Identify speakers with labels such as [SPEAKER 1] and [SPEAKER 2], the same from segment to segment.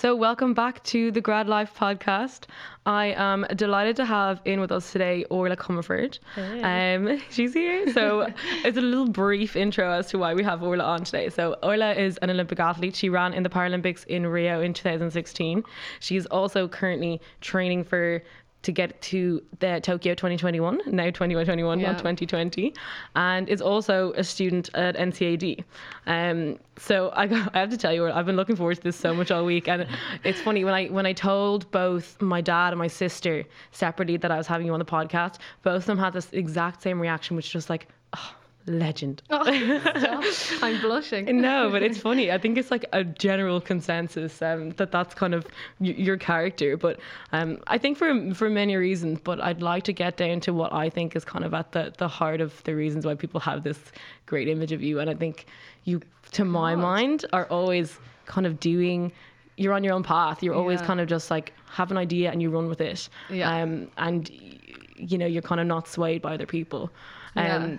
[SPEAKER 1] So, welcome back to the Grad Life podcast. I am delighted to have in with us today Orla Comerford.
[SPEAKER 2] Hey.
[SPEAKER 1] Um, she's here. So, it's a little brief intro as to why we have Orla on today. So, Orla is an Olympic athlete. She ran in the Paralympics in Rio in 2016. She's also currently training for to get to the Tokyo 2021, now 2021,
[SPEAKER 2] Yeah.
[SPEAKER 1] not 2020, and is also a student at NCAD. Um, so I, got, I have to tell you, I've been looking forward to this so much all week, and it's funny when I when I told both my dad and my sister separately that I was having you on the podcast, both of them had this exact same reaction, which was just like, oh, legend.
[SPEAKER 2] Stop. I'm blushing.
[SPEAKER 1] No, but it's funny. I think it's like a general consensus um, that that's kind of y- your character. But um, I think for for many reasons. But I'd like to get down to what I think is kind of at the the heart of the reasons why people have this great image of you. And I think you, to my
[SPEAKER 2] God.
[SPEAKER 1] mind, are always kind of doing. You're on your own path. You're always
[SPEAKER 2] Yeah.
[SPEAKER 1] kind of just like have an idea and you run with it.
[SPEAKER 2] Yeah.
[SPEAKER 1] Um, and you know you're kind of not swayed by other people. Um,
[SPEAKER 2] Yeah.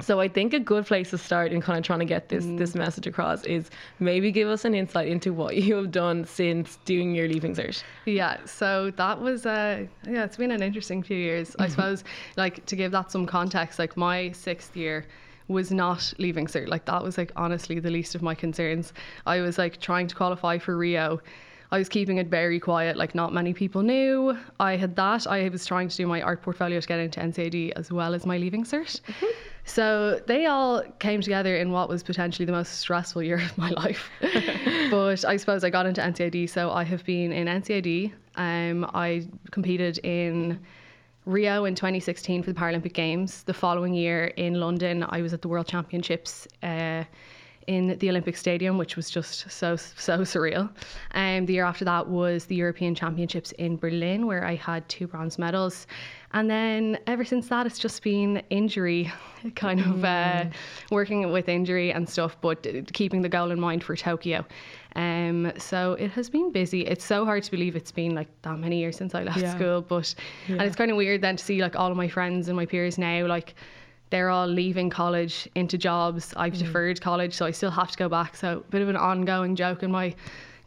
[SPEAKER 1] So I think a good place to start in kind of trying to get this this message across is maybe give us an insight into what you have done since doing your leaving cert.
[SPEAKER 2] Yeah, so that was uh yeah, it's been an interesting few years. I suppose like to give that some context, like my sixth year was not leaving cert. Like that was like honestly the least of my concerns. I was like trying to qualify for Rio. I was keeping it very quiet, like not many people knew. I had that. I was trying to do my art portfolio to get into NCAD as well as my leaving cert. So they all came together in what was potentially the most stressful year of my life. but I suppose I got into NCAD, so I have been in NCAD. Um, I competed in Rio in 2016 for the Paralympic Games. The following year in London, I was at the World Championships. Uh, in the Olympic Stadium, which was just so so surreal. And the year after that was the European Championships in Berlin, where I had two bronze medals. And then ever since that, it's just been injury, kind of uh, working with injury and stuff, but keeping the goal in mind for Tokyo. Um, so it has been busy. It's so hard to believe it's been like that many years since I left
[SPEAKER 1] Yeah.
[SPEAKER 2] school, but and it's kind of weird then to see like all of my friends and my peers now like they're all leaving college into jobs. I've deferred college, so I still have to go back. So a bit of an ongoing joke in my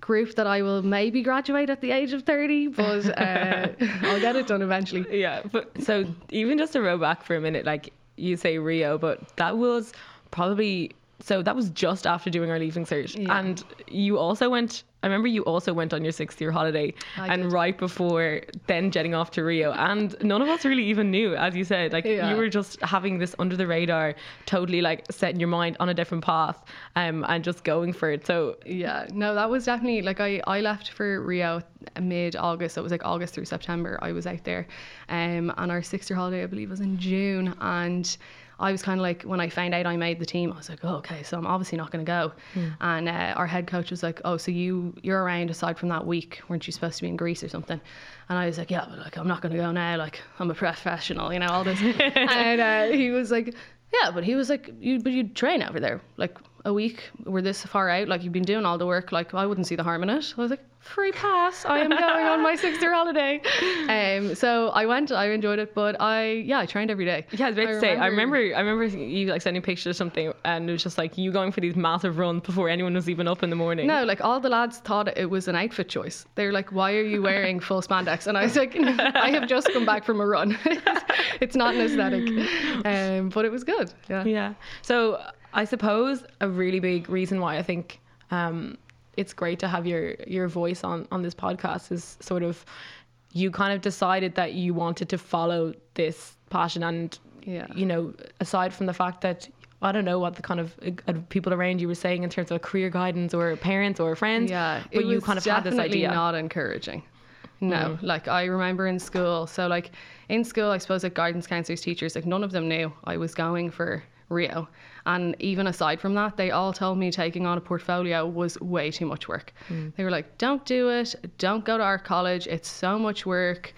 [SPEAKER 2] group that I will maybe graduate at the age of 30, but uh, I'll get it done eventually.
[SPEAKER 1] Yeah, but so even just to row back for a minute, like you say Rio, but that was probably so that was just after doing our leaving cert,
[SPEAKER 2] Yeah.
[SPEAKER 1] and you also went. I remember you also went on your sixth year holiday,
[SPEAKER 2] I
[SPEAKER 1] and
[SPEAKER 2] did.
[SPEAKER 1] right before then jetting off to Rio, and none of us really even knew, as you said, like
[SPEAKER 2] Yeah.
[SPEAKER 1] you were just having this under the radar, totally like setting your mind on a different path, um, and just going for it. So
[SPEAKER 2] Yeah, no, that was definitely like I, I left for Rio mid August. So it was like August through September. I was out there, um, and our sixth year holiday I believe was in June. And I was kind of like when I found out I made the team, I was like, oh, okay, so I'm obviously not going to go. And uh, our head coach was like, oh, so you you're around aside from that week, weren't you supposed to be in Greece or something? And I was like, yeah, but like I'm not going to go now. Like I'm a professional, you know, all this. and uh, he was like. Yeah, but he was like, you, but you'd train over there like a week. We're this far out. Like you've been doing all the work. Like I wouldn't see the harm in it. I was like, free pass. I am going on my six year holiday. Um, so I went. I enjoyed it, but I yeah, I trained every day.
[SPEAKER 1] Yeah, I was about to say. I remember, I remember you like sending pictures or something, and it was just like you going for these massive runs before anyone was even up in the morning.
[SPEAKER 2] No, like all the lads thought it was an outfit choice. They're like, "Why are you wearing full spandex?" And I was like, "I have just come back from a run. it's not an aesthetic." Um, but it was good. Yeah.
[SPEAKER 1] Yeah. So I suppose a really big reason why I think um, it's great to have your your voice on on this podcast is sort of you kind of decided that you wanted to follow this passion and
[SPEAKER 2] Yeah.
[SPEAKER 1] you know aside from the fact that I don't know what the kind of uh, people around you were saying in terms of career guidance or parents or friends.
[SPEAKER 2] Yeah,
[SPEAKER 1] but you kind of had this idea. Mm.
[SPEAKER 2] not encouraging. No, like I remember in school. So like in school, I suppose like guidance counselors, teachers, like none of them knew I was going for Rio. And even aside from that, they all told me taking on a portfolio was way too much work.
[SPEAKER 1] Mm.
[SPEAKER 2] They were like, "Don't do it. Don't go to art college. It's so much work."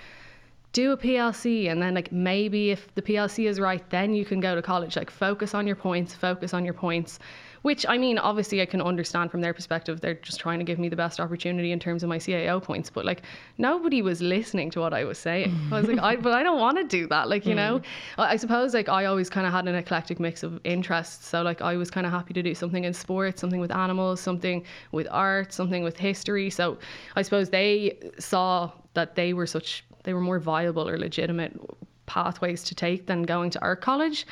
[SPEAKER 2] do a PLC and then like maybe if the PLC is right then you can go to college like focus on your points focus on your points which I mean, obviously, I can understand from their perspective. They're just trying to give me the best opportunity in terms of my CAO points. But like, nobody was listening to what I was saying. I was like, I, but I don't want to do that. Like, you hmm. know, I, I suppose like I always kind of had an eclectic mix of interests. So like, I was kind of happy to do something in sports, something with animals, something with art, something with history. So I suppose they saw that they were such they were more viable or legitimate pathways to take than going to art college.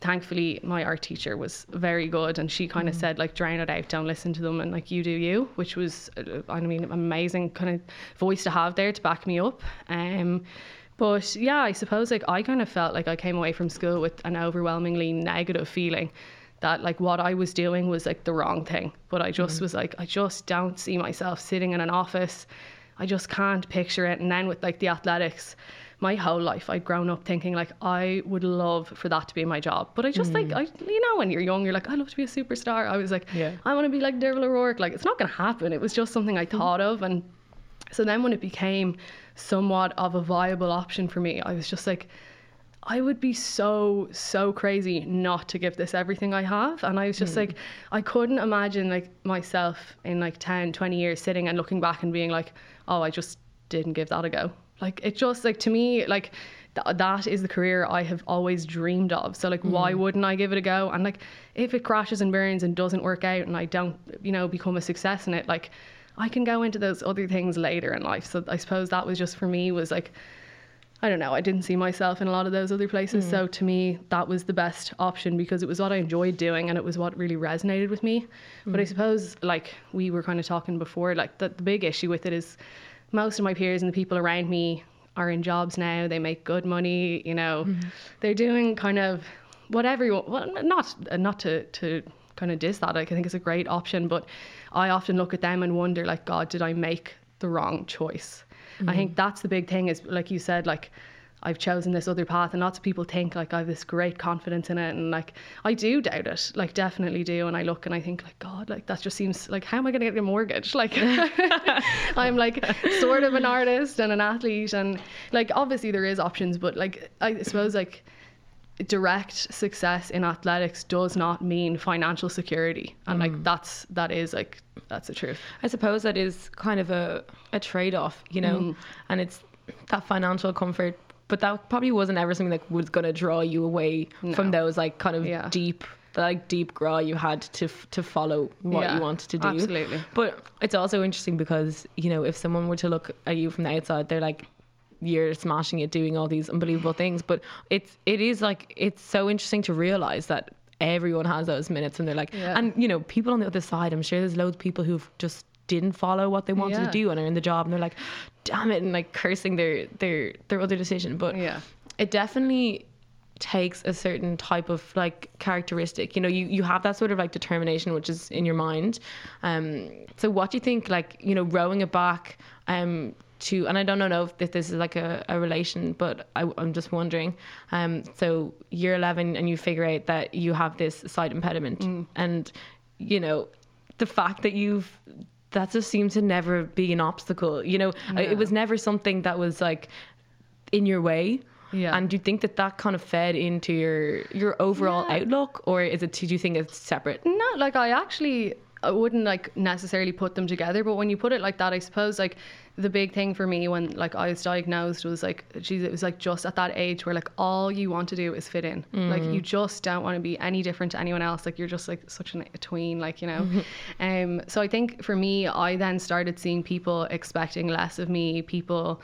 [SPEAKER 2] Thankfully, my art teacher was very good, and she kind of said like, "Drown it out, don't listen to them, and like you do you," which was, uh, I mean, amazing kind of voice to have there to back me up. Um, but yeah, I suppose like I kind of felt like I came away from school with an overwhelmingly negative feeling that like what I was doing was like the wrong thing. But I just was like, I just don't see myself sitting in an office. I just can't picture it. And then with like the athletics, my whole life I'd grown up thinking like I would love for that to be my job. But I just like mm. I you know when you're young you're like I love to be a superstar. I was like
[SPEAKER 1] Yeah.
[SPEAKER 2] I want to be like Derval O'Rourke. Like it's not gonna happen. It was just something I mm-hmm. thought of and so then when it became somewhat of a viable option for me, I was just like I would be so so crazy not to give this everything I have and I was just like mm. I couldn't imagine like myself in like 10 20 years sitting and looking back and being like oh I just didn't give that a go like it just like to me like th- that is the career I have always dreamed of. So like why mm. wouldn't I give it a go? And like if it crashes and burns and doesn't work out and I don't you know become a success in it like I can go into those other things later in life. So I suppose that was just for me was like I don't know, I didn't see myself in a lot of those other places. Mm. So to me, that was the best option because it was what I enjoyed doing and it was what really resonated with me. But I mm. suppose, like we were kind of talking before, like the, the big issue with it is most of my peers and the people around me are in jobs now. They make good money, you know, mm-hmm. they're doing kind of whatever you want. Well, not, uh, not to, to kind of diss that. Like, I think it's a great option, but I often look at them and wonder, like, God, did I make the wrong choice? I mm-hmm. think that's the big thing is like you said, like I've chosen this other path and lots of people think like I have this great confidence in it and like I do doubt it. Like definitely do. And I look and I think like God, like that just seems like how am I gonna get a mortgage? Like I'm like sort of an artist and an athlete and like obviously there is options, but like I suppose like direct success in athletics does not mean financial security and like that's that is like that's the truth
[SPEAKER 1] I suppose that is kind of a, a trade off, you know,
[SPEAKER 2] Mm.
[SPEAKER 1] and it's that financial comfort. But that probably wasn't ever something that was going to draw you away from those like kind of
[SPEAKER 2] Yeah.
[SPEAKER 1] deep, like deep graw you had to f- to follow what
[SPEAKER 2] Yeah,
[SPEAKER 1] you wanted to do.
[SPEAKER 2] absolutely.
[SPEAKER 1] But it's also interesting because you know if someone were to look at you from the outside, they're like, you're smashing it, doing all these unbelievable things. But it's it is like it's so interesting to realize that everyone has those minutes, and they're like,
[SPEAKER 2] Yeah.
[SPEAKER 1] and you know, people on the other side. I'm sure there's loads of people who've just didn't follow what they wanted
[SPEAKER 2] Yeah.
[SPEAKER 1] to do and are in the job, and they're like, damn it, and like cursing their their their other decision. But
[SPEAKER 2] Yeah.
[SPEAKER 1] it definitely takes a certain type of like characteristic you know you you have that sort of like determination which is in your mind um so what do you think like you know rowing it back um to and I don't know if, if this is like a, a relation but I, I'm just wondering um so year 11 and you figure out that you have this sight impediment and you know the fact that you've that just seemed to never be an obstacle you know? I- it was never something that was like in your way.
[SPEAKER 2] Yeah.
[SPEAKER 1] and do you think that that kind of fed into your your overall outlook? Or is it do you think it's separate?
[SPEAKER 2] No, like I actually I wouldn't like necessarily put them together, but when you put it like that, I suppose like the big thing for me when like I was diagnosed was like geez, it was like just at that age where like all you want to do is fit in. Like you just don't want to be any different to anyone else. Like you're just like such an, a tween, like, you know. um so I think for me I then started seeing people expecting less of me, people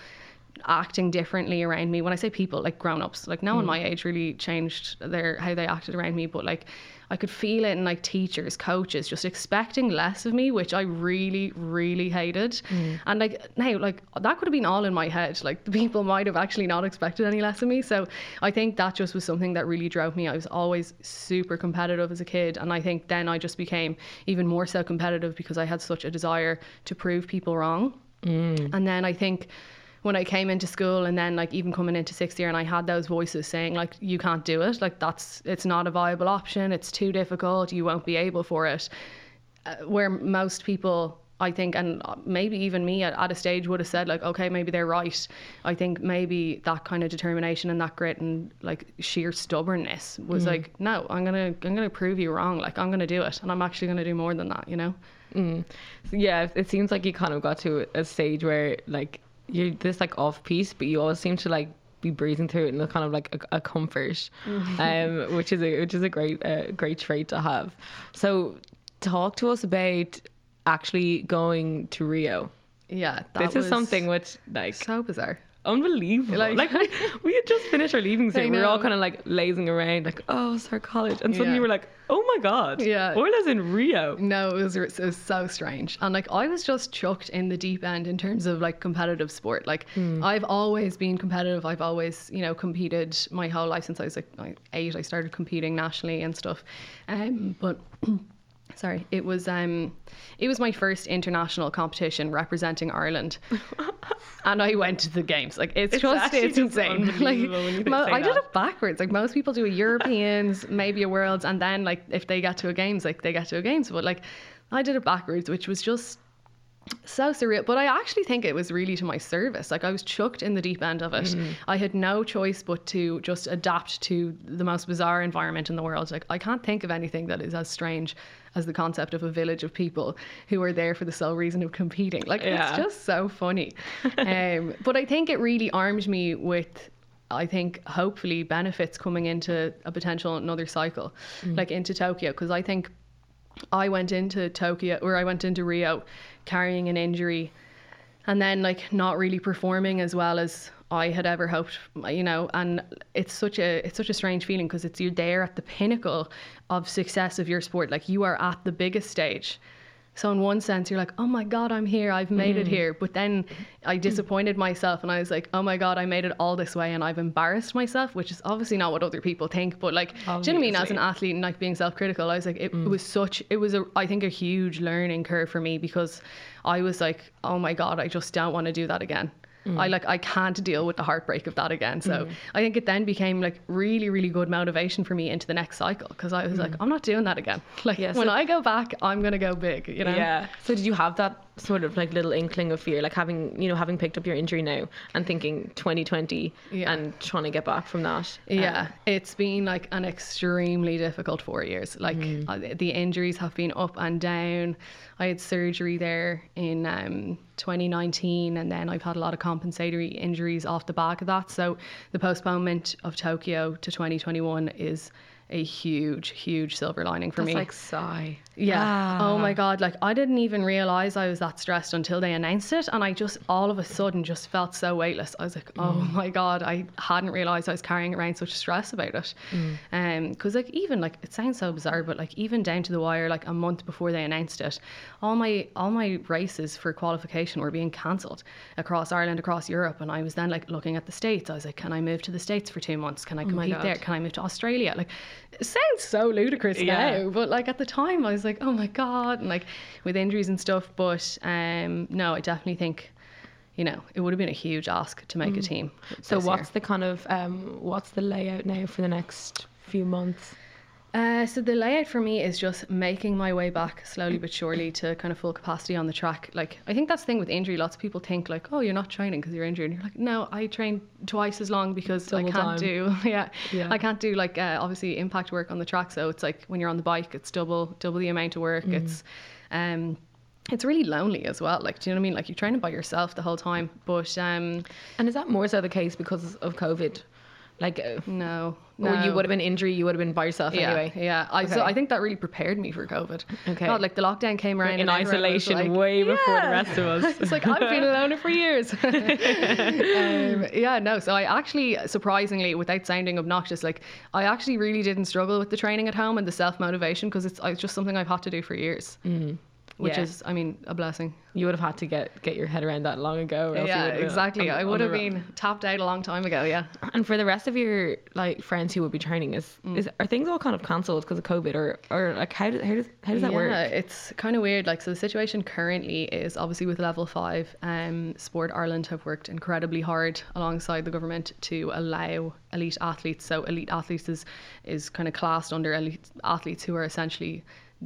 [SPEAKER 2] acting differently around me. When I say people, like grown ups, like no one mm. my age really changed their how they acted around me, but like I could feel it in like teachers, coaches, just expecting less of me, which I really, really hated. Mm. And like now, like that could have been all in my head. Like the people might have actually not expected any less of me. So I think that just was something that really drove me. I was always super competitive as a kid, and I think then I just became even more so competitive because I had such a desire to prove people wrong. Mm. And then I think when I came into school and then like even coming into sixth year and I had those voices saying like you can't do it like that's it's not a viable option it's too difficult you won't be able for it uh, where most people I think, and uh, maybe even me at, at a stage would have said like, okay, maybe they're right. I think maybe that kind of determination and that grit and like sheer stubbornness was mm. like, no, I'm gonna I'm gonna prove you wrong. Like I'm gonna do it, and I'm actually gonna do more than that. You know? Mm.
[SPEAKER 1] So, yeah, it seems like you kind of got to a stage where like you're this like off piece, but you always seem to like be breathing through it in a kind of like a, a comfort, um, which is a which is a great uh, great trait to have. So, talk to us about actually going to Rio.
[SPEAKER 2] Yeah, that
[SPEAKER 1] this is something which like
[SPEAKER 2] so bizarre.
[SPEAKER 1] Unbelievable. Like,
[SPEAKER 2] Like-
[SPEAKER 1] we, had just finished our leaving.
[SPEAKER 2] I
[SPEAKER 1] We were all kind of like lazing around, like, oh, start college, and suddenly
[SPEAKER 2] Yeah.
[SPEAKER 1] we're like, oh my god,
[SPEAKER 2] Yeah.
[SPEAKER 1] Orla's in Rio.
[SPEAKER 2] No, it was, it was so strange. And like I was just chucked in the deep end in terms of like competitive sport. Like I've always been competitive. I've always, you know, competed my whole life since I was like like, eight. I started competing nationally and stuff. Um, but sorry, it was um, it was my first international competition representing Ireland. And I went to the games. Like it's,
[SPEAKER 1] It's
[SPEAKER 2] just it's
[SPEAKER 1] just
[SPEAKER 2] insane. Like
[SPEAKER 1] unbelievable when you
[SPEAKER 2] mo- I did it backwards. Like most people do a Europeans, maybe a Worlds, and then like if they get to a games, like they get to a games. But like I did it backwards, which was just so surreal. But I actually think it was really to my service. Like I was chucked in the deep end of it. I had no choice but to just adapt to the most bizarre environment in the world. Like I can't think of anything that is as strange as the concept of a village of people who are there for the sole reason of competing. Like
[SPEAKER 1] Yeah.
[SPEAKER 2] it's just so funny. um, but I think it really armed me with I think hopefully benefits coming into a potential another cycle, like into Tokyo, because I think I went into Tokyo or I went into Rio carrying an injury and then like not really performing as well as I had ever hoped, you know, and it's such a it's such a strange feeling because it's you're there at the pinnacle of success of your sport, like you are at the biggest stage. So in one sense, you're like, oh my god, I'm here, I've made it mm-hmm. here. But then I mm-hmm. disappointed myself, and I was like, oh my god, I made it all this way, and I've embarrassed myself, which is obviously not what other people think. But like, do you know what I mean? As an athlete and like being self-critical, I was like, it mm. was such, it was a, I think a huge learning curve for me because I was like, oh my god, I just don't want to do that again. I mm. like I can't deal with the heartbreak of that again. So mm. I think it then became like really really good motivation for me into the next cycle because I was like mm. I'm not doing that again. Like
[SPEAKER 1] Yeah,
[SPEAKER 2] when I go back, I'm gonna go big. You know.
[SPEAKER 1] Yeah. So did you have that sort of like little inkling of fear, like having you know having picked up your injury now and thinking 2020
[SPEAKER 2] Yeah.
[SPEAKER 1] and trying to get back from that?
[SPEAKER 2] Yeah, it's been like an extremely difficult four years. Like
[SPEAKER 1] Mm.
[SPEAKER 2] the injuries have been up and down. I had surgery there in um, 2019, and then I've had a lot of compensatory injuries off the back of that. So the postponement of Tokyo to 2021 is a huge, huge silver lining for
[SPEAKER 1] That's
[SPEAKER 2] me.
[SPEAKER 1] like sigh.
[SPEAKER 2] Yeah.
[SPEAKER 1] Ah.
[SPEAKER 2] Oh my God. Like, I didn't even realize I was that stressed until they announced it. And I just, all of a sudden, just felt so weightless. I was like, oh
[SPEAKER 1] Mm.
[SPEAKER 2] my God. I hadn't realized I was carrying around such stress about it.
[SPEAKER 1] Mm.
[SPEAKER 2] Um, Because, like, even, like, it sounds so bizarre, but, like, even down to the wire, like, a month before they announced it, all my, all my races for qualification were being cancelled across Ireland, across Europe. And I was then, like, looking at the States. I was like, can I move to the States for two months? Can I
[SPEAKER 1] Oh
[SPEAKER 2] compete there? Can I move to Australia? Like, it sounds so ludicrous
[SPEAKER 1] Yeah.
[SPEAKER 2] now, but like at the time, I was like, oh my god, and like with injuries and stuff. But um, no, I definitely think, you know, it would have been a huge ask to make a team.
[SPEAKER 1] So what's
[SPEAKER 2] year.
[SPEAKER 1] the kind of um what's the layout now for the next few months?
[SPEAKER 2] Uh, so the layout for me is just making my way back slowly but surely to kind of full capacity on the track. Like I think that's the thing with injury. Lots of people think like, oh, you're not training because you're injured. And you're like, no, I train twice as long because I can't
[SPEAKER 1] time.
[SPEAKER 2] do. Yeah,
[SPEAKER 1] Yeah.
[SPEAKER 2] I can't do like uh, obviously impact work on the track. So it's like when you're on the bike, it's double double the amount of work. It's um. It's really lonely as well. Like, do you know what I mean? Like, you're training by yourself the whole time. But um,
[SPEAKER 1] And is that more so the case because of COVID? Like, uh,
[SPEAKER 2] no,
[SPEAKER 1] or you would have been injury, you would have been by yourself
[SPEAKER 2] Yeah,
[SPEAKER 1] anyway.
[SPEAKER 2] yeah. I, so I think that really prepared me for COVID.
[SPEAKER 1] Okay.
[SPEAKER 2] God, like the lockdown came around
[SPEAKER 1] in
[SPEAKER 2] and everyone was
[SPEAKER 1] isolation
[SPEAKER 2] like,
[SPEAKER 1] way before the rest of us.
[SPEAKER 2] it's like I've been alone for years. um, yeah, no. So I actually, surprisingly, without sounding obnoxious, like I actually really didn't struggle with the training at home and the self motivation because it's, it's just something I've had to do for years, which
[SPEAKER 1] Mm. Yeah.
[SPEAKER 2] is, I mean, a blessing.
[SPEAKER 1] You would have had to get get your head around that long ago. or
[SPEAKER 2] Yeah,
[SPEAKER 1] would been
[SPEAKER 2] exactly.
[SPEAKER 1] on-
[SPEAKER 2] I would have been tapped out a long time ago. Yeah.
[SPEAKER 1] And for the rest of your like friends who would be training, is, is are things all kind of cancelled because of COVID, or or like how does how does how does that
[SPEAKER 2] yeah,
[SPEAKER 1] work?
[SPEAKER 2] it's kind of weird. Like, so the situation currently is obviously with level five, um, Sport Ireland have worked incredibly hard alongside the government to allow elite athletes. So elite athletes is is kind of classed under elite athletes who are essentially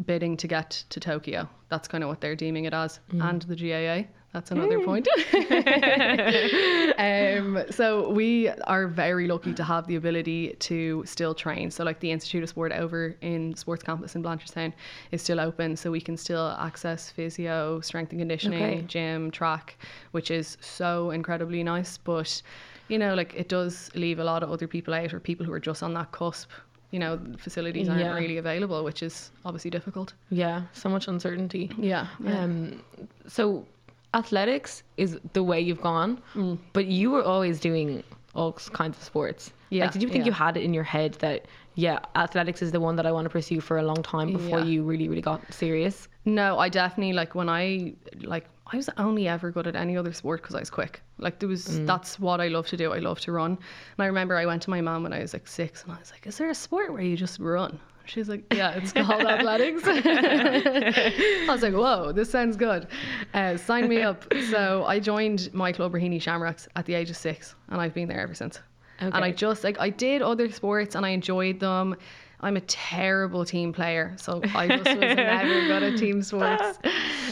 [SPEAKER 2] bidding to get to Tokyo. That's kind of what they're deeming it as, and the GAA. That's another point. um, so we are very lucky to have the ability to still train. So like the Institute of Sport over in Sports Campus in Blanchardstown is still open, so we can still access physio, strength and conditioning,
[SPEAKER 1] Okay.
[SPEAKER 2] gym, track, which is so incredibly nice. But you know, like it does leave a lot of other people out, or people who are just on that cusp. You know, facilities aren't
[SPEAKER 1] Yeah.
[SPEAKER 2] really available, which is obviously difficult.
[SPEAKER 1] Yeah, so much uncertainty.
[SPEAKER 2] Yeah.
[SPEAKER 1] Um, so athletics is the way you've gone,
[SPEAKER 2] Mm.
[SPEAKER 1] but you were always doing all kinds of sports.
[SPEAKER 2] Yeah,
[SPEAKER 1] Like, did you think
[SPEAKER 2] yeah.
[SPEAKER 1] you had it in your head that yeah, athletics is the one that I want to pursue for a long time before
[SPEAKER 2] Yeah.
[SPEAKER 1] you really, really got serious?
[SPEAKER 2] No, I definitely like when I like I was only ever good at any other sport because I was quick. Like there was that's what I love to do. I love to run. And I remember I went to my mom when I was like six, and I was like, "Is there a sport where you just run?" She's like, "Yeah, it's called athletics." I was like, "Whoa, this sounds good." Uh, sign me up. So I joined my club Raheny Shamrocks at the age of six, and I've been there ever since. And I just like I did other sports and I enjoyed them. I'm a terrible team player, so I just was never good at team sports.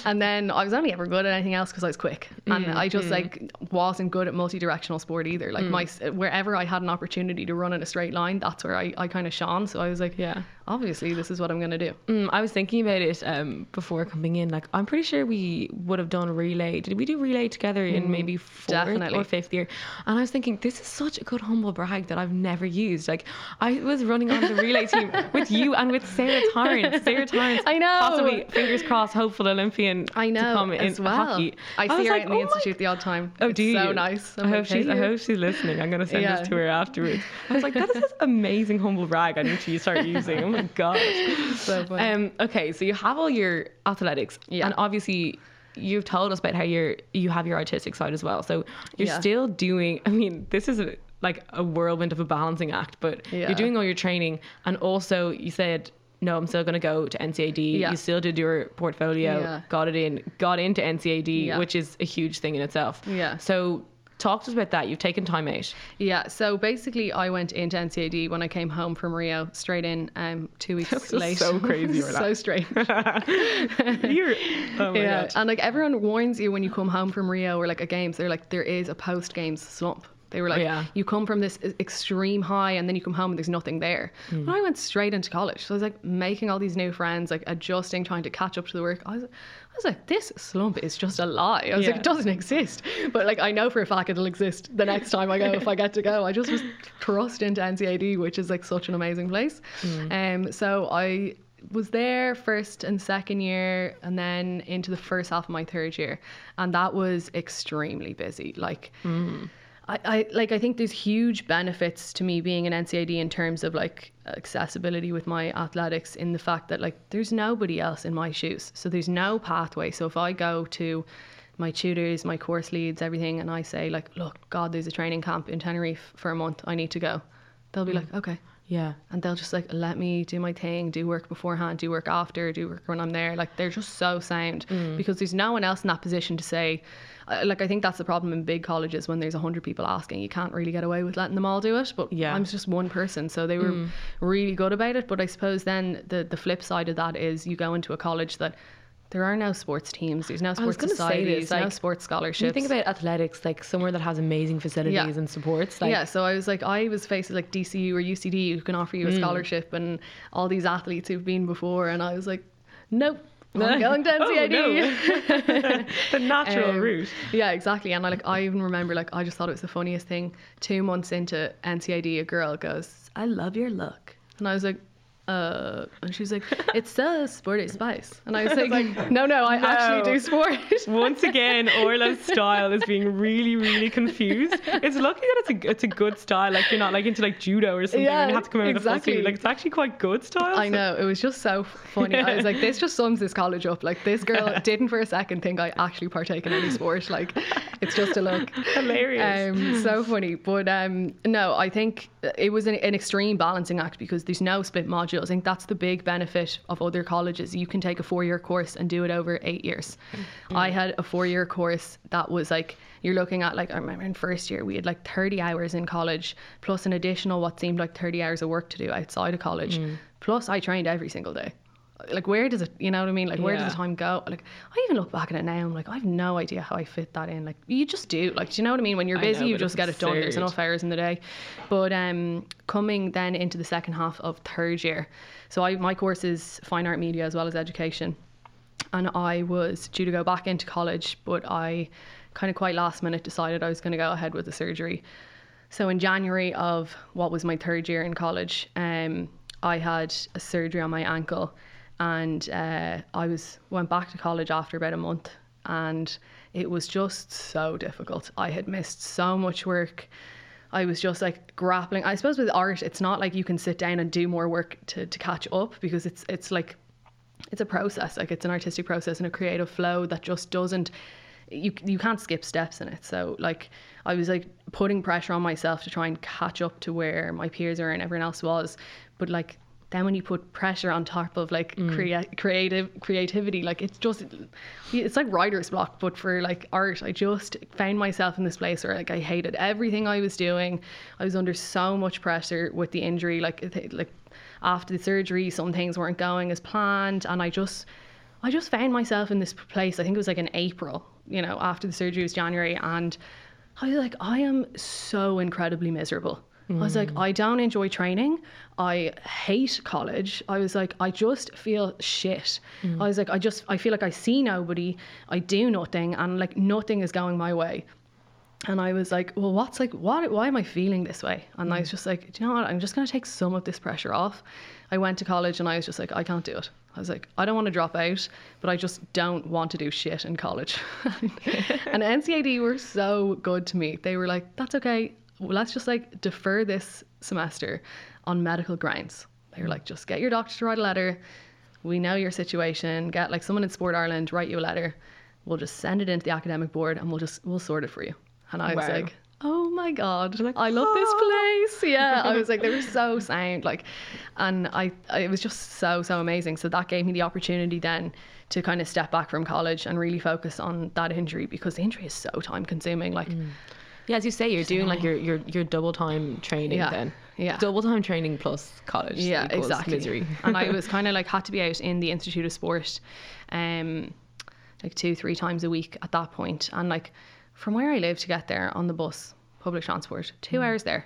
[SPEAKER 2] And then I was only ever good at anything else because I was quick, and mm, I just mm. like wasn't good at multi-directional sport either. Like mm. my wherever I had an opportunity to run in a straight line, that's where I, I kind of shone. So I was like,
[SPEAKER 1] Yeah.
[SPEAKER 2] Obviously this is what I'm gonna do.
[SPEAKER 1] Mm, I was thinking about it um, before coming in. Like, I'm pretty sure we would have done relay. Did we do relay together in maybe fourth
[SPEAKER 2] definitely.
[SPEAKER 1] or fifth year? And I was thinking, this is such a good humble brag that I've never used. Like, I was running on the relay team with you and with Sarah Torrans. Sarah Torrans,
[SPEAKER 2] I know.
[SPEAKER 1] possibly fingers crossed, hopeful Olympian.
[SPEAKER 2] I know
[SPEAKER 1] to come
[SPEAKER 2] as
[SPEAKER 1] in
[SPEAKER 2] well.
[SPEAKER 1] hockey.
[SPEAKER 2] I
[SPEAKER 1] was
[SPEAKER 2] see her
[SPEAKER 1] like,
[SPEAKER 2] in the
[SPEAKER 1] "Oh
[SPEAKER 2] institute the odd time.
[SPEAKER 1] Oh,
[SPEAKER 2] it's
[SPEAKER 1] do you?
[SPEAKER 2] So nice. I'm
[SPEAKER 1] I hope she's.
[SPEAKER 2] "Hey,
[SPEAKER 1] I hope she's listening. I'm gonna send
[SPEAKER 2] Yeah.
[SPEAKER 1] this to her afterwards. I was like, that is this amazing humble brag. I need to start using. My god.
[SPEAKER 2] So funny.
[SPEAKER 1] Um. Okay. So you have all your athletics,
[SPEAKER 2] Yeah.
[SPEAKER 1] and obviously. You've told us about how you're you have your artistic side as well. So you're
[SPEAKER 2] Yeah.
[SPEAKER 1] still doing. I mean, this is a, like a whirlwind of a balancing act. But
[SPEAKER 2] Yeah.
[SPEAKER 1] you're doing all your training, and also you said, "No, I'm still going to go to NCAD."
[SPEAKER 2] Yeah.
[SPEAKER 1] You still did your portfolio, got it in, got into NCAD, which is a huge thing in itself.
[SPEAKER 2] Yeah.
[SPEAKER 1] So talk to us about that. You've taken time out.
[SPEAKER 2] Yeah, so basically, I went into NCAD when I came home from Rio, straight in, um, two weeks late.
[SPEAKER 1] so crazy,
[SPEAKER 2] so strange.
[SPEAKER 1] You're, oh my
[SPEAKER 2] yeah,
[SPEAKER 1] god.
[SPEAKER 2] and like everyone warns you when you come home from Rio or like a games, they're like there is a post games slump. They were like,
[SPEAKER 1] Yeah.
[SPEAKER 2] you come from this extreme high and then you come home and there's nothing there.
[SPEAKER 1] Hmm.
[SPEAKER 2] But I went straight into college. So I was like making all these new friends, like adjusting, trying to catch up to the work. I was, I was like, this slump is just a lie. I was
[SPEAKER 1] Yeah.
[SPEAKER 2] like, it doesn't exist. But like, I know for a fact it'll exist the next time I go if I get to go. I just was thrust into NCAD, which is like such an amazing place.
[SPEAKER 1] Hmm.
[SPEAKER 2] Um, so I was there first and second year and then into the first half of my third year and that was extremely busy like I, I like I think there's huge benefits to me being an NCAD in terms of like accessibility with my athletics in the fact that like there's nobody else in my shoes. So there's no pathway. So if I go to my tutors my course leads everything and I say like look god there's a training camp in Tenerife for a month. I need to go. They'll be hmm. like okay
[SPEAKER 1] yeah.
[SPEAKER 2] and they'll just like let me do my thing, do work beforehand, do work after, do work when I'm there. Like they're just so sound
[SPEAKER 1] Mm.
[SPEAKER 2] because there's no one else in that position to say. uh, Like I think that's the problem in big colleges when there's a hundred people asking, you can't really get away with letting them all do it. But
[SPEAKER 1] Yeah. Mm.
[SPEAKER 2] I'm just one person, so they were really good about it. But I suppose then the the flip side of that is you go into a college that. There are no sports teams. There's no sports societies.
[SPEAKER 1] this,
[SPEAKER 2] no sports scholarships.
[SPEAKER 1] You think about athletics, like somewhere that has amazing facilities and supports, like
[SPEAKER 2] yeah, so I was like, I was faced with like DCU or UCD who can offer
[SPEAKER 1] Mm.
[SPEAKER 2] you a scholarship and all these athletes who've been before, and I was like, nope. I'm going to
[SPEAKER 1] Oh,
[SPEAKER 2] NCAD.
[SPEAKER 1] the natural
[SPEAKER 2] Um,
[SPEAKER 1] route.
[SPEAKER 2] Yeah, exactly. And I like I even remember like I just thought it was the funniest thing. Two months into NCAD, a girl goes, "I love your look," and I was like. Uh, and she was like, "It's so sporty spice," and I was like, "No, no, I
[SPEAKER 1] no.
[SPEAKER 2] actually do sport."
[SPEAKER 1] Once again, Orla's style is being really, really confused. It's lucky that it's a it's a good style. Like you're not like into like judo or something.
[SPEAKER 2] Yeah,
[SPEAKER 1] and you have to come out with a full
[SPEAKER 2] exactly.
[SPEAKER 1] Like it's actually quite good style.
[SPEAKER 2] I
[SPEAKER 1] so-
[SPEAKER 2] know it was just so funny. I was like, this just sums this college up. Like this girl didn't for a second think I actually partake in any sport. Like it's just a look.
[SPEAKER 1] Hilarious.
[SPEAKER 2] Um, so funny, but um, no, I think it was an, an extreme balancing act because there's no split I think that's the big benefit of other colleges. You can take a four-year course and do it over eight years. Mm-hmm. I had a four-year course that was like you're looking at like I remember in first year we had like 30 hours in college plus an additional what seemed like 30 hours of work to do outside of college. Mm. Plus I trained every single day. Like where does it you know what I mean? Like where
[SPEAKER 1] Yeah.
[SPEAKER 2] does the time go? Like I even look back at it now I'm like I've no idea how I fit that in. Like you just do. Like do you know what I mean? When you're busy
[SPEAKER 1] know,
[SPEAKER 2] you just get it done. There's enough hours in the day. But um coming then into the second half of third year so I my course is fine art media as well as education. And I was due to go back into college, but I kind of quite last minute decided I was going to go ahead with the surgery. So in January of what was my third year in college, um, I had a surgery on my ankle, and uh, I was went back to college after about a month, and it was just so difficult. I had missed so much work. I was just like grappling. I suppose with art, it's not like you can sit down and do more work to, to catch up because it's it's like it's a process like it's an artistic process and a creative flow that just doesn't you you can't skip steps in it so like i was like putting pressure on myself to try and catch up to where my peers are and everyone else was but like then when you put pressure on top of like mm. crea- creative creativity like it's just it's like writer's block but for like art i just found myself in this place where like i hated everything i was doing. I was under so much pressure with the injury like it- like after the surgery some things weren't going as planned and i just i just found myself in this place i think it was like in april you know after the surgery was january and i was like i am so incredibly miserable I was like, mm. I don't enjoy training. I hate college. I was like, I just feel shit. Mm. I was like, I just, I feel like I see nobody. I do nothing, and like nothing is going my way. And I was like, well, what's like, what, why am I feeling this way? And I was mm. just like, do you know what? I'm just going to take some of this pressure off. I went to college and I was just like, I can't do it. I was like, I don't want to drop out, but I just don't want to do shit in college. and NCAD were so good to me. They were like, that's okay. Well, let's just like defer this semester on medical grounds. They were like, just get your doctor to write a letter. We know your situation. Get like someone in Sport Ireland, write you a letter. We'll just send it into the academic board and we'll just, we'll sort it for you. And I was like, oh my God,
[SPEAKER 1] like,
[SPEAKER 2] I love this
[SPEAKER 1] "Oh."
[SPEAKER 2] place. Yeah, I was like, they were so sound. Like, and I, I, it was just so, so amazing. So that gave me the opportunity then to kind of step back from college and really focus on that injury because the injury is so time consuming. Like, mm.
[SPEAKER 1] Yeah, as you say, you're doing like your your your double time training
[SPEAKER 2] Yeah,
[SPEAKER 1] then.
[SPEAKER 2] yeah.
[SPEAKER 1] Double time training plus college.
[SPEAKER 2] yeah exactly
[SPEAKER 1] Misery.
[SPEAKER 2] and i was kind of like had to be out in the institute of sport um like two three times a week at that point and like from where i live to get there on the bus public transport two hours there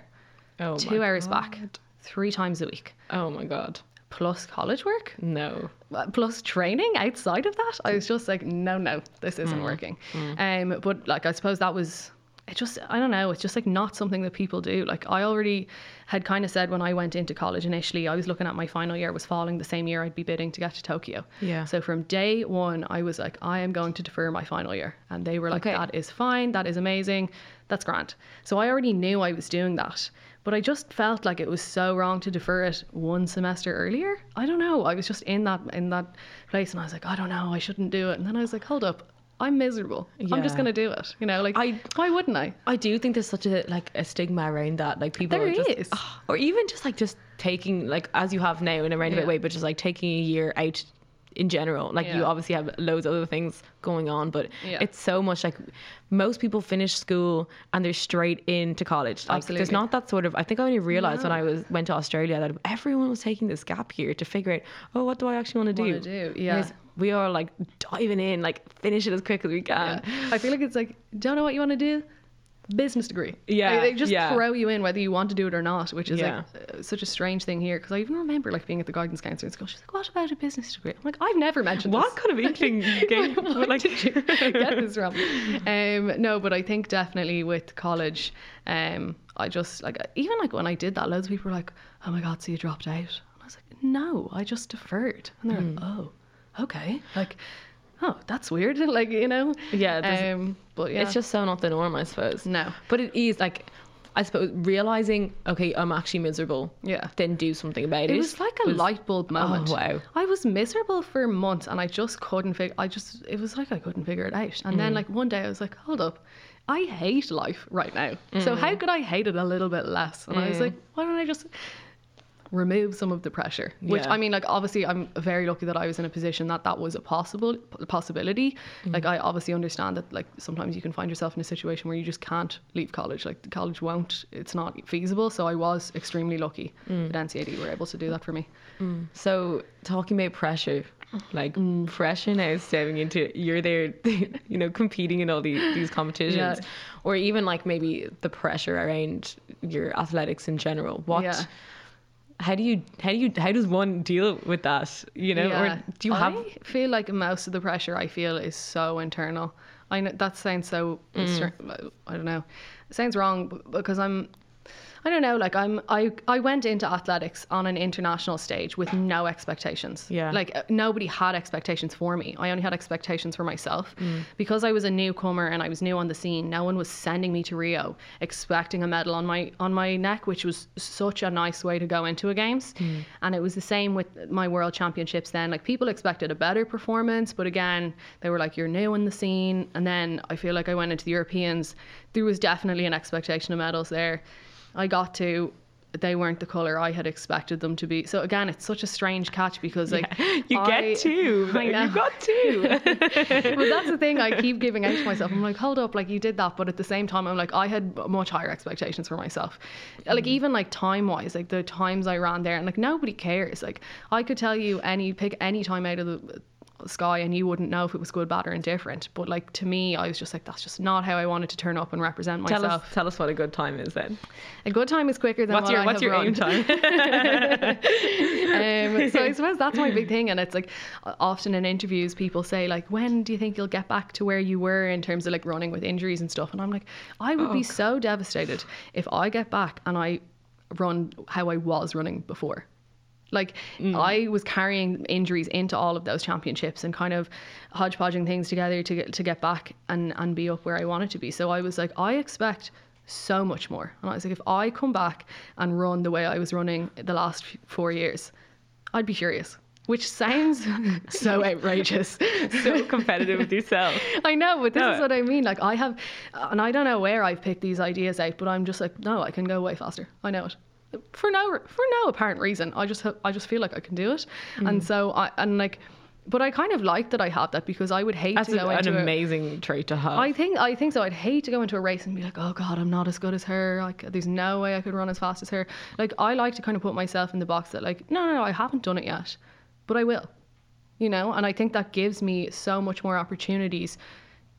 [SPEAKER 1] oh
[SPEAKER 2] two hours back three times a week
[SPEAKER 1] Oh my god.
[SPEAKER 2] plus college work
[SPEAKER 1] No.
[SPEAKER 2] uh, plus training outside of that i was just like no no this isn't
[SPEAKER 1] Mm.
[SPEAKER 2] working um but like i suppose that was it just i don't know it's just like not something that people do like i already had kind of said when i went into college initially i was looking at my final year was falling the same year i'd be bidding to get to tokyo
[SPEAKER 1] Yeah.
[SPEAKER 2] so from day one i was like i am going to defer my final year and they were like
[SPEAKER 1] Okay.
[SPEAKER 2] that is fine that is amazing that's grand so i already knew i was doing that but I just felt like it was so wrong to defer it one semester earlier. I don't know. I was just in that in that place, and I was like, I don't know. I shouldn't do it. And then I was like, hold up. I'm miserable. I'm just gonna do it. You know, like
[SPEAKER 1] I-
[SPEAKER 2] why wouldn't I?
[SPEAKER 1] I do think there's such a like a stigma around that. Like people
[SPEAKER 2] There
[SPEAKER 1] are just,
[SPEAKER 2] is.
[SPEAKER 1] Or even just like just taking like as you have now in a roundabout
[SPEAKER 2] Yeah.
[SPEAKER 1] way, but just like taking a year out in general. Like you obviously have loads of other things going on, but
[SPEAKER 2] Yeah.
[SPEAKER 1] it's so much like most people finish school and they're straight into college. Like there's not that sort of I think I only realized when I was went to Australia that everyone was taking this gap year to figure out, oh, what do I actually want to do?
[SPEAKER 2] Do, yeah.
[SPEAKER 1] We are like diving in, like finish it as quick as we can.
[SPEAKER 2] Yeah. I feel like it's like, don't know what you want to do? Business degree.
[SPEAKER 1] Yeah,
[SPEAKER 2] Like, they just
[SPEAKER 1] yeah.
[SPEAKER 2] throw you in whether you want to do it or not, which is
[SPEAKER 1] Yeah.
[SPEAKER 2] like uh, such a strange thing here. Because I even remember like being at the guidance counselor in school. She's like, "What about a business degree?" I'm like, "I've never mentioned
[SPEAKER 1] What
[SPEAKER 2] this."
[SPEAKER 1] kind of inkling game? Like,
[SPEAKER 2] did you get this from? Um, no, but I think definitely with college, um, I just like even like when I did that, loads of people were like, "Oh my god, so you dropped out?" And I was like, "No, I just deferred." And they're
[SPEAKER 1] Hmm.
[SPEAKER 2] like, "Oh, okay." Like, oh, that's weird. like you know.
[SPEAKER 1] Yeah,
[SPEAKER 2] Um, but yeah,
[SPEAKER 1] It's just so not the norm, I suppose.
[SPEAKER 2] No.
[SPEAKER 1] But it is like, I suppose realizing, okay, I'm actually miserable.
[SPEAKER 2] Yeah.
[SPEAKER 1] Then do something about it.
[SPEAKER 2] It was like a light bulb moment.
[SPEAKER 1] Oh, wow.
[SPEAKER 2] I was miserable for months and I just couldn't figure I just it was like I couldn't figure it out. And
[SPEAKER 1] Mm.
[SPEAKER 2] then like one day I was like, hold up. I hate life right now. So
[SPEAKER 1] Mm.
[SPEAKER 2] how could I hate it a little bit less? And I was like, why don't I just remove some of the pressure. Which
[SPEAKER 1] Yeah.
[SPEAKER 2] I mean, like obviously, I'm very lucky that I was in a position that that was a possible possibility.
[SPEAKER 1] Mm-hmm.
[SPEAKER 2] Like I obviously understand that like sometimes you can find yourself in a situation where you just can't leave college. Like the college won't, it's not feasible. So I was extremely lucky
[SPEAKER 1] Mm.
[SPEAKER 2] that NCAD were able to do that for me.
[SPEAKER 1] So talking about pressure, like pressure now stepping into you're there, you know, competing in all these these competitions,
[SPEAKER 2] Yeah.
[SPEAKER 1] or even like maybe the pressure around your athletics in general. What?
[SPEAKER 2] Yeah.
[SPEAKER 1] How do you how do you how does one deal with that? You know,
[SPEAKER 2] Yeah.
[SPEAKER 1] or do you have?
[SPEAKER 2] I feel like most of the pressure I feel is so internal. I know that sounds so. Mm. str- I don't know. It sounds wrong because I'm. I don't know. Like I'm. I I went into athletics on an international stage with no expectations.
[SPEAKER 1] Yeah.
[SPEAKER 2] Like uh, nobody had expectations for me. I only had expectations for myself
[SPEAKER 1] Mm.
[SPEAKER 2] because I was a newcomer and I was new on the scene. No one was sending me to Rio expecting a medal on my on my neck, which was such a nice way to go into a games.
[SPEAKER 1] Mm.
[SPEAKER 2] And it was the same with my world championships. Then, like people expected a better performance, but again, they were like, "You're new in the scene." And then I feel like I went into the Europeans. There was definitely an expectation of medals there. I got to. They weren't the color I had expected them to be. So again, it's such a strange catch because like
[SPEAKER 1] you
[SPEAKER 2] I-
[SPEAKER 1] get two. You got two.
[SPEAKER 2] but that's the thing I keep giving out to myself. I'm like, hold up, like you did that, but at the same time, I'm like, I had much higher expectations for myself. Uh, like mm. even like time wise, like the times I ran there, and like nobody cares. Like I could tell you any pick any time out of the sky, and you wouldn't know if it was good, bad, or indifferent. But like to me, I was just like, that's just not how I wanted to turn up and represent
[SPEAKER 1] tell
[SPEAKER 2] myself.
[SPEAKER 1] us tell us what a good time is then.
[SPEAKER 2] A good time is quicker than
[SPEAKER 1] What's
[SPEAKER 2] what
[SPEAKER 1] your
[SPEAKER 2] I
[SPEAKER 1] what's your aim time?
[SPEAKER 2] um, so I suppose that's my big thing, and it's like often in interviews people say like, when do you think you'll get back to where you were in terms of like running with injuries and stuff? And I'm like, I would
[SPEAKER 1] Oh,
[SPEAKER 2] be so devastated if I get back and I run how I was running before. Like
[SPEAKER 1] Mm.
[SPEAKER 2] I was carrying injuries into all of those championships and kind of hodgepodging things together to get to get back and and be up where I wanted to be. So I was like, I expect so much more. And I was like, if I come back and run the way I was running the last four years, I'd be furious. Which sounds so outrageous.
[SPEAKER 1] so competitive with yourself.
[SPEAKER 2] I know, but this
[SPEAKER 1] No.
[SPEAKER 2] is what I mean. Like I have, and I don't know where I've picked these ideas out, but I'm just like, no, I can go way faster. I know it. For no for no apparent reason. I just ha- I just feel like I can do it,
[SPEAKER 1] Mm.
[SPEAKER 2] and so I and like, but I kind of like that I have that because I would hate
[SPEAKER 1] That's
[SPEAKER 2] to go
[SPEAKER 1] a- an
[SPEAKER 2] into a-
[SPEAKER 1] amazing trait to have.
[SPEAKER 2] I think I think so. I'd hate to go into a race and be like, oh god, I'm not as good as her. Like, there's no way I could run as fast as her. Like, I like to kind of put myself in the box that like, no, no, no, I haven't done it yet, but I will. You know, and I think that gives me so much more opportunities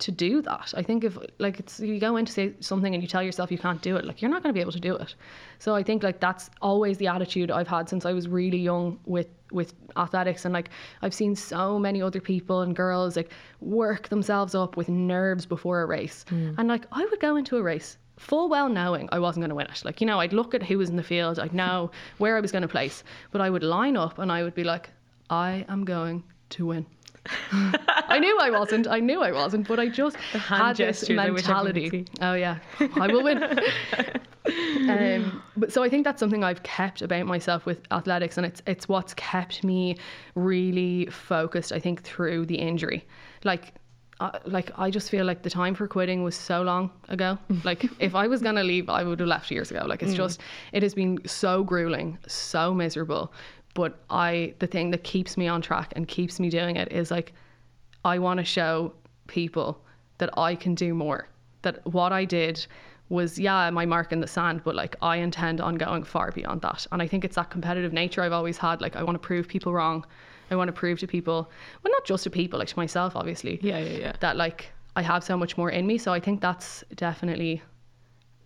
[SPEAKER 2] to do that. I think if like it's you go in to say something and you tell yourself you can't do it, like you're not going to be able to do it. So I think like that's always the attitude I've had since I was really young with with athletics and like I've seen so many other people and girls like work themselves up with nerves before a race. Mm. And like I would go into a race full well knowing I wasn't going to win it. Like, you know, I'd look at who was in the field, I'd know where I was going to place, but I would line up and I would be like, I am going to win. I knew I wasn't. I knew I wasn't, but I just
[SPEAKER 1] hand
[SPEAKER 2] had this
[SPEAKER 1] gestures, I wish everyone could
[SPEAKER 2] mentality. Oh yeah, I will win. um, but so I think that's something I've kept about myself with athletics, and it's it's what's kept me really focused. I think through the injury, like. Uh, like I just feel like the time for quitting was so long ago. Like if I was gonna leave, I would have left years ago. Like it's just it has been so grueling, so miserable. But I the thing that keeps me on track and keeps me doing it is like I want to show people that I can do more. That what I did was, yeah, my mark in the sand, but like I intend on going far beyond that. And I think it's that competitive nature I've always had. Like I want to prove people wrong. I want to prove to people, well, not just to people, like to myself, obviously,
[SPEAKER 1] yeah, yeah, yeah.
[SPEAKER 2] that like I have so much more in me. So I think that's definitely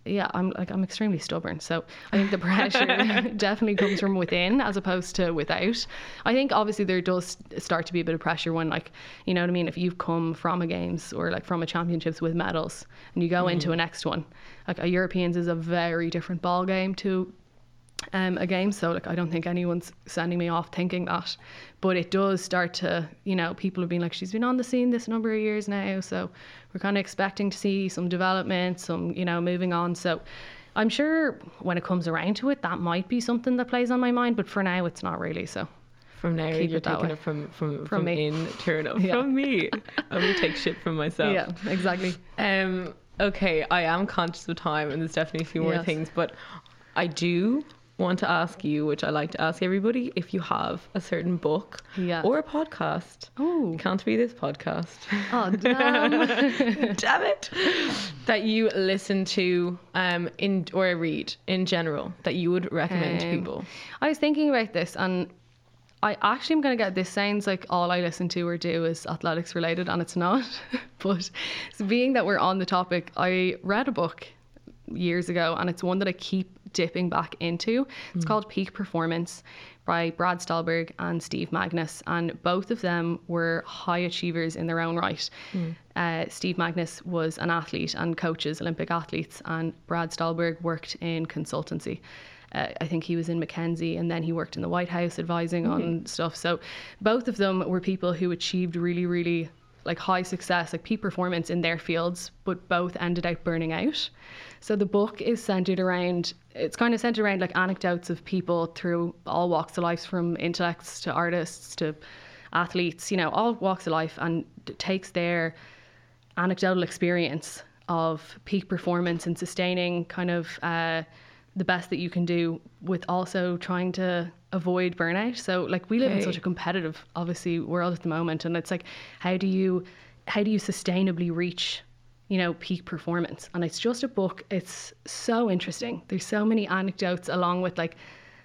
[SPEAKER 2] yeah, I'm like I'm extremely stubborn. So I think the pressure definitely comes from within as opposed to without. I think obviously there does start to be a bit of pressure when like you know what I mean. If you've come from a games or like from a championships with medals and you go into mm. a next one, like a Europeans is a very different ball game to um, a game. So like I don't think anyone's sending me off thinking that, but it does start to you know people have been like she's been on the scene this number of years now, so we're kind of expecting to see some development, some you know moving on. So I'm sure when it comes around to it, that might be something that plays on my mind, but for now it's not really. So
[SPEAKER 1] From now,
[SPEAKER 2] Keep
[SPEAKER 1] you're
[SPEAKER 2] it
[SPEAKER 1] taking
[SPEAKER 2] way.
[SPEAKER 1] it from from from,
[SPEAKER 2] me.
[SPEAKER 1] in turn
[SPEAKER 2] Yeah.
[SPEAKER 1] from me. I'm gonna take shit from myself.
[SPEAKER 2] yeah, exactly.
[SPEAKER 1] Um. Okay, I am conscious of time, and there's definitely a few more things, but I do want to ask you, which I like to ask everybody, if you have a certain book
[SPEAKER 2] Yeah.
[SPEAKER 1] or a podcast.
[SPEAKER 2] Oh.
[SPEAKER 1] Can't be this podcast.
[SPEAKER 2] Oh, damn.
[SPEAKER 1] Damn it. That you listen to um in or read in general that you would recommend to
[SPEAKER 2] Um,
[SPEAKER 1] people.
[SPEAKER 2] I was thinking about this and I actually am going to get this sounds like all I listen to or do is athletics related and it's not. but so being that we're on the topic, I read a book years ago and it's one that I keep dipping back into. It's called Peak Performance by Brad Stulberg and Steve Magness and both of them were high achievers in their own right. Uh, Steve Magness was an athlete and coaches Olympic athletes and Brad Stulberg worked in consultancy. Uh, I think he was in McKinsey and then he worked in the White House advising on stuff. So both of them were people who achieved really, really like high success, like peak performance in their fields, but both ended up burning out. So the book is centered around, it's kind of centered around like anecdotes of people through all walks of life, from intellects to artists to athletes, you know, all walks of life, and takes their anecdotal experience of peak performance and sustaining kind of uh, the best that you can do with also trying to avoid burnout. So like we live in such a competitive obviously world at the moment and it's like how do you how do you sustainably reach you know peak performance? And it's just a book. It's so interesting. There's so many anecdotes along with like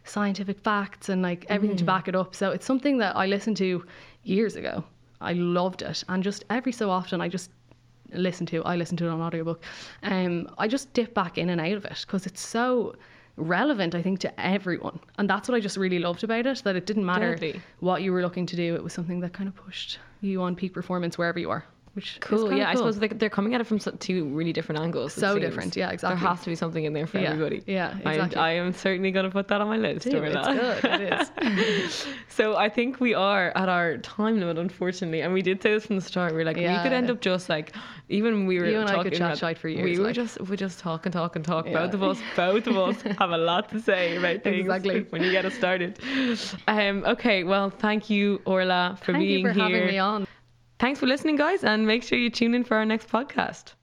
[SPEAKER 2] scientific facts and like everything to mm-hmm. back it up. So it's something that I listened to years ago. I loved it. And just every so often I just listen to I listen to it on audiobook. Um I just dip back in and out of it because it's so relevant I think to everyone. And that's what I just really loved about it that it didn't matter
[SPEAKER 1] Deadly.
[SPEAKER 2] what you were looking to do it was something that kind of pushed you on peak performance wherever you are which is
[SPEAKER 1] Cool. Yeah, I suppose they- they're coming at it from two really different angles.
[SPEAKER 2] So different, yeah, exactly.
[SPEAKER 1] There has to be something in there for
[SPEAKER 2] Yeah,
[SPEAKER 1] everybody.
[SPEAKER 2] yeah,
[SPEAKER 1] I-
[SPEAKER 2] exactly.
[SPEAKER 1] I, am certainly going to put that on my list.
[SPEAKER 2] It's
[SPEAKER 1] Orla.
[SPEAKER 2] good, it is.
[SPEAKER 1] so I think we are at our time limit, unfortunately, and we did say this from the start. We are like, we could end up just like, even we were
[SPEAKER 2] You and I could chat
[SPEAKER 1] about-
[SPEAKER 2] for
[SPEAKER 1] We
[SPEAKER 2] years,
[SPEAKER 1] would
[SPEAKER 2] like.
[SPEAKER 1] just we just talk and talk and talk.
[SPEAKER 2] Yeah.
[SPEAKER 1] Both of us, both of us have a lot to say about things
[SPEAKER 2] Exactly.
[SPEAKER 1] when you get us started. Um, okay, well, thank you, Orla, for
[SPEAKER 2] Thank
[SPEAKER 1] being
[SPEAKER 2] you for
[SPEAKER 1] here.
[SPEAKER 2] having me on
[SPEAKER 1] Thanks for listening, guys, and make sure you tune in for our next podcast.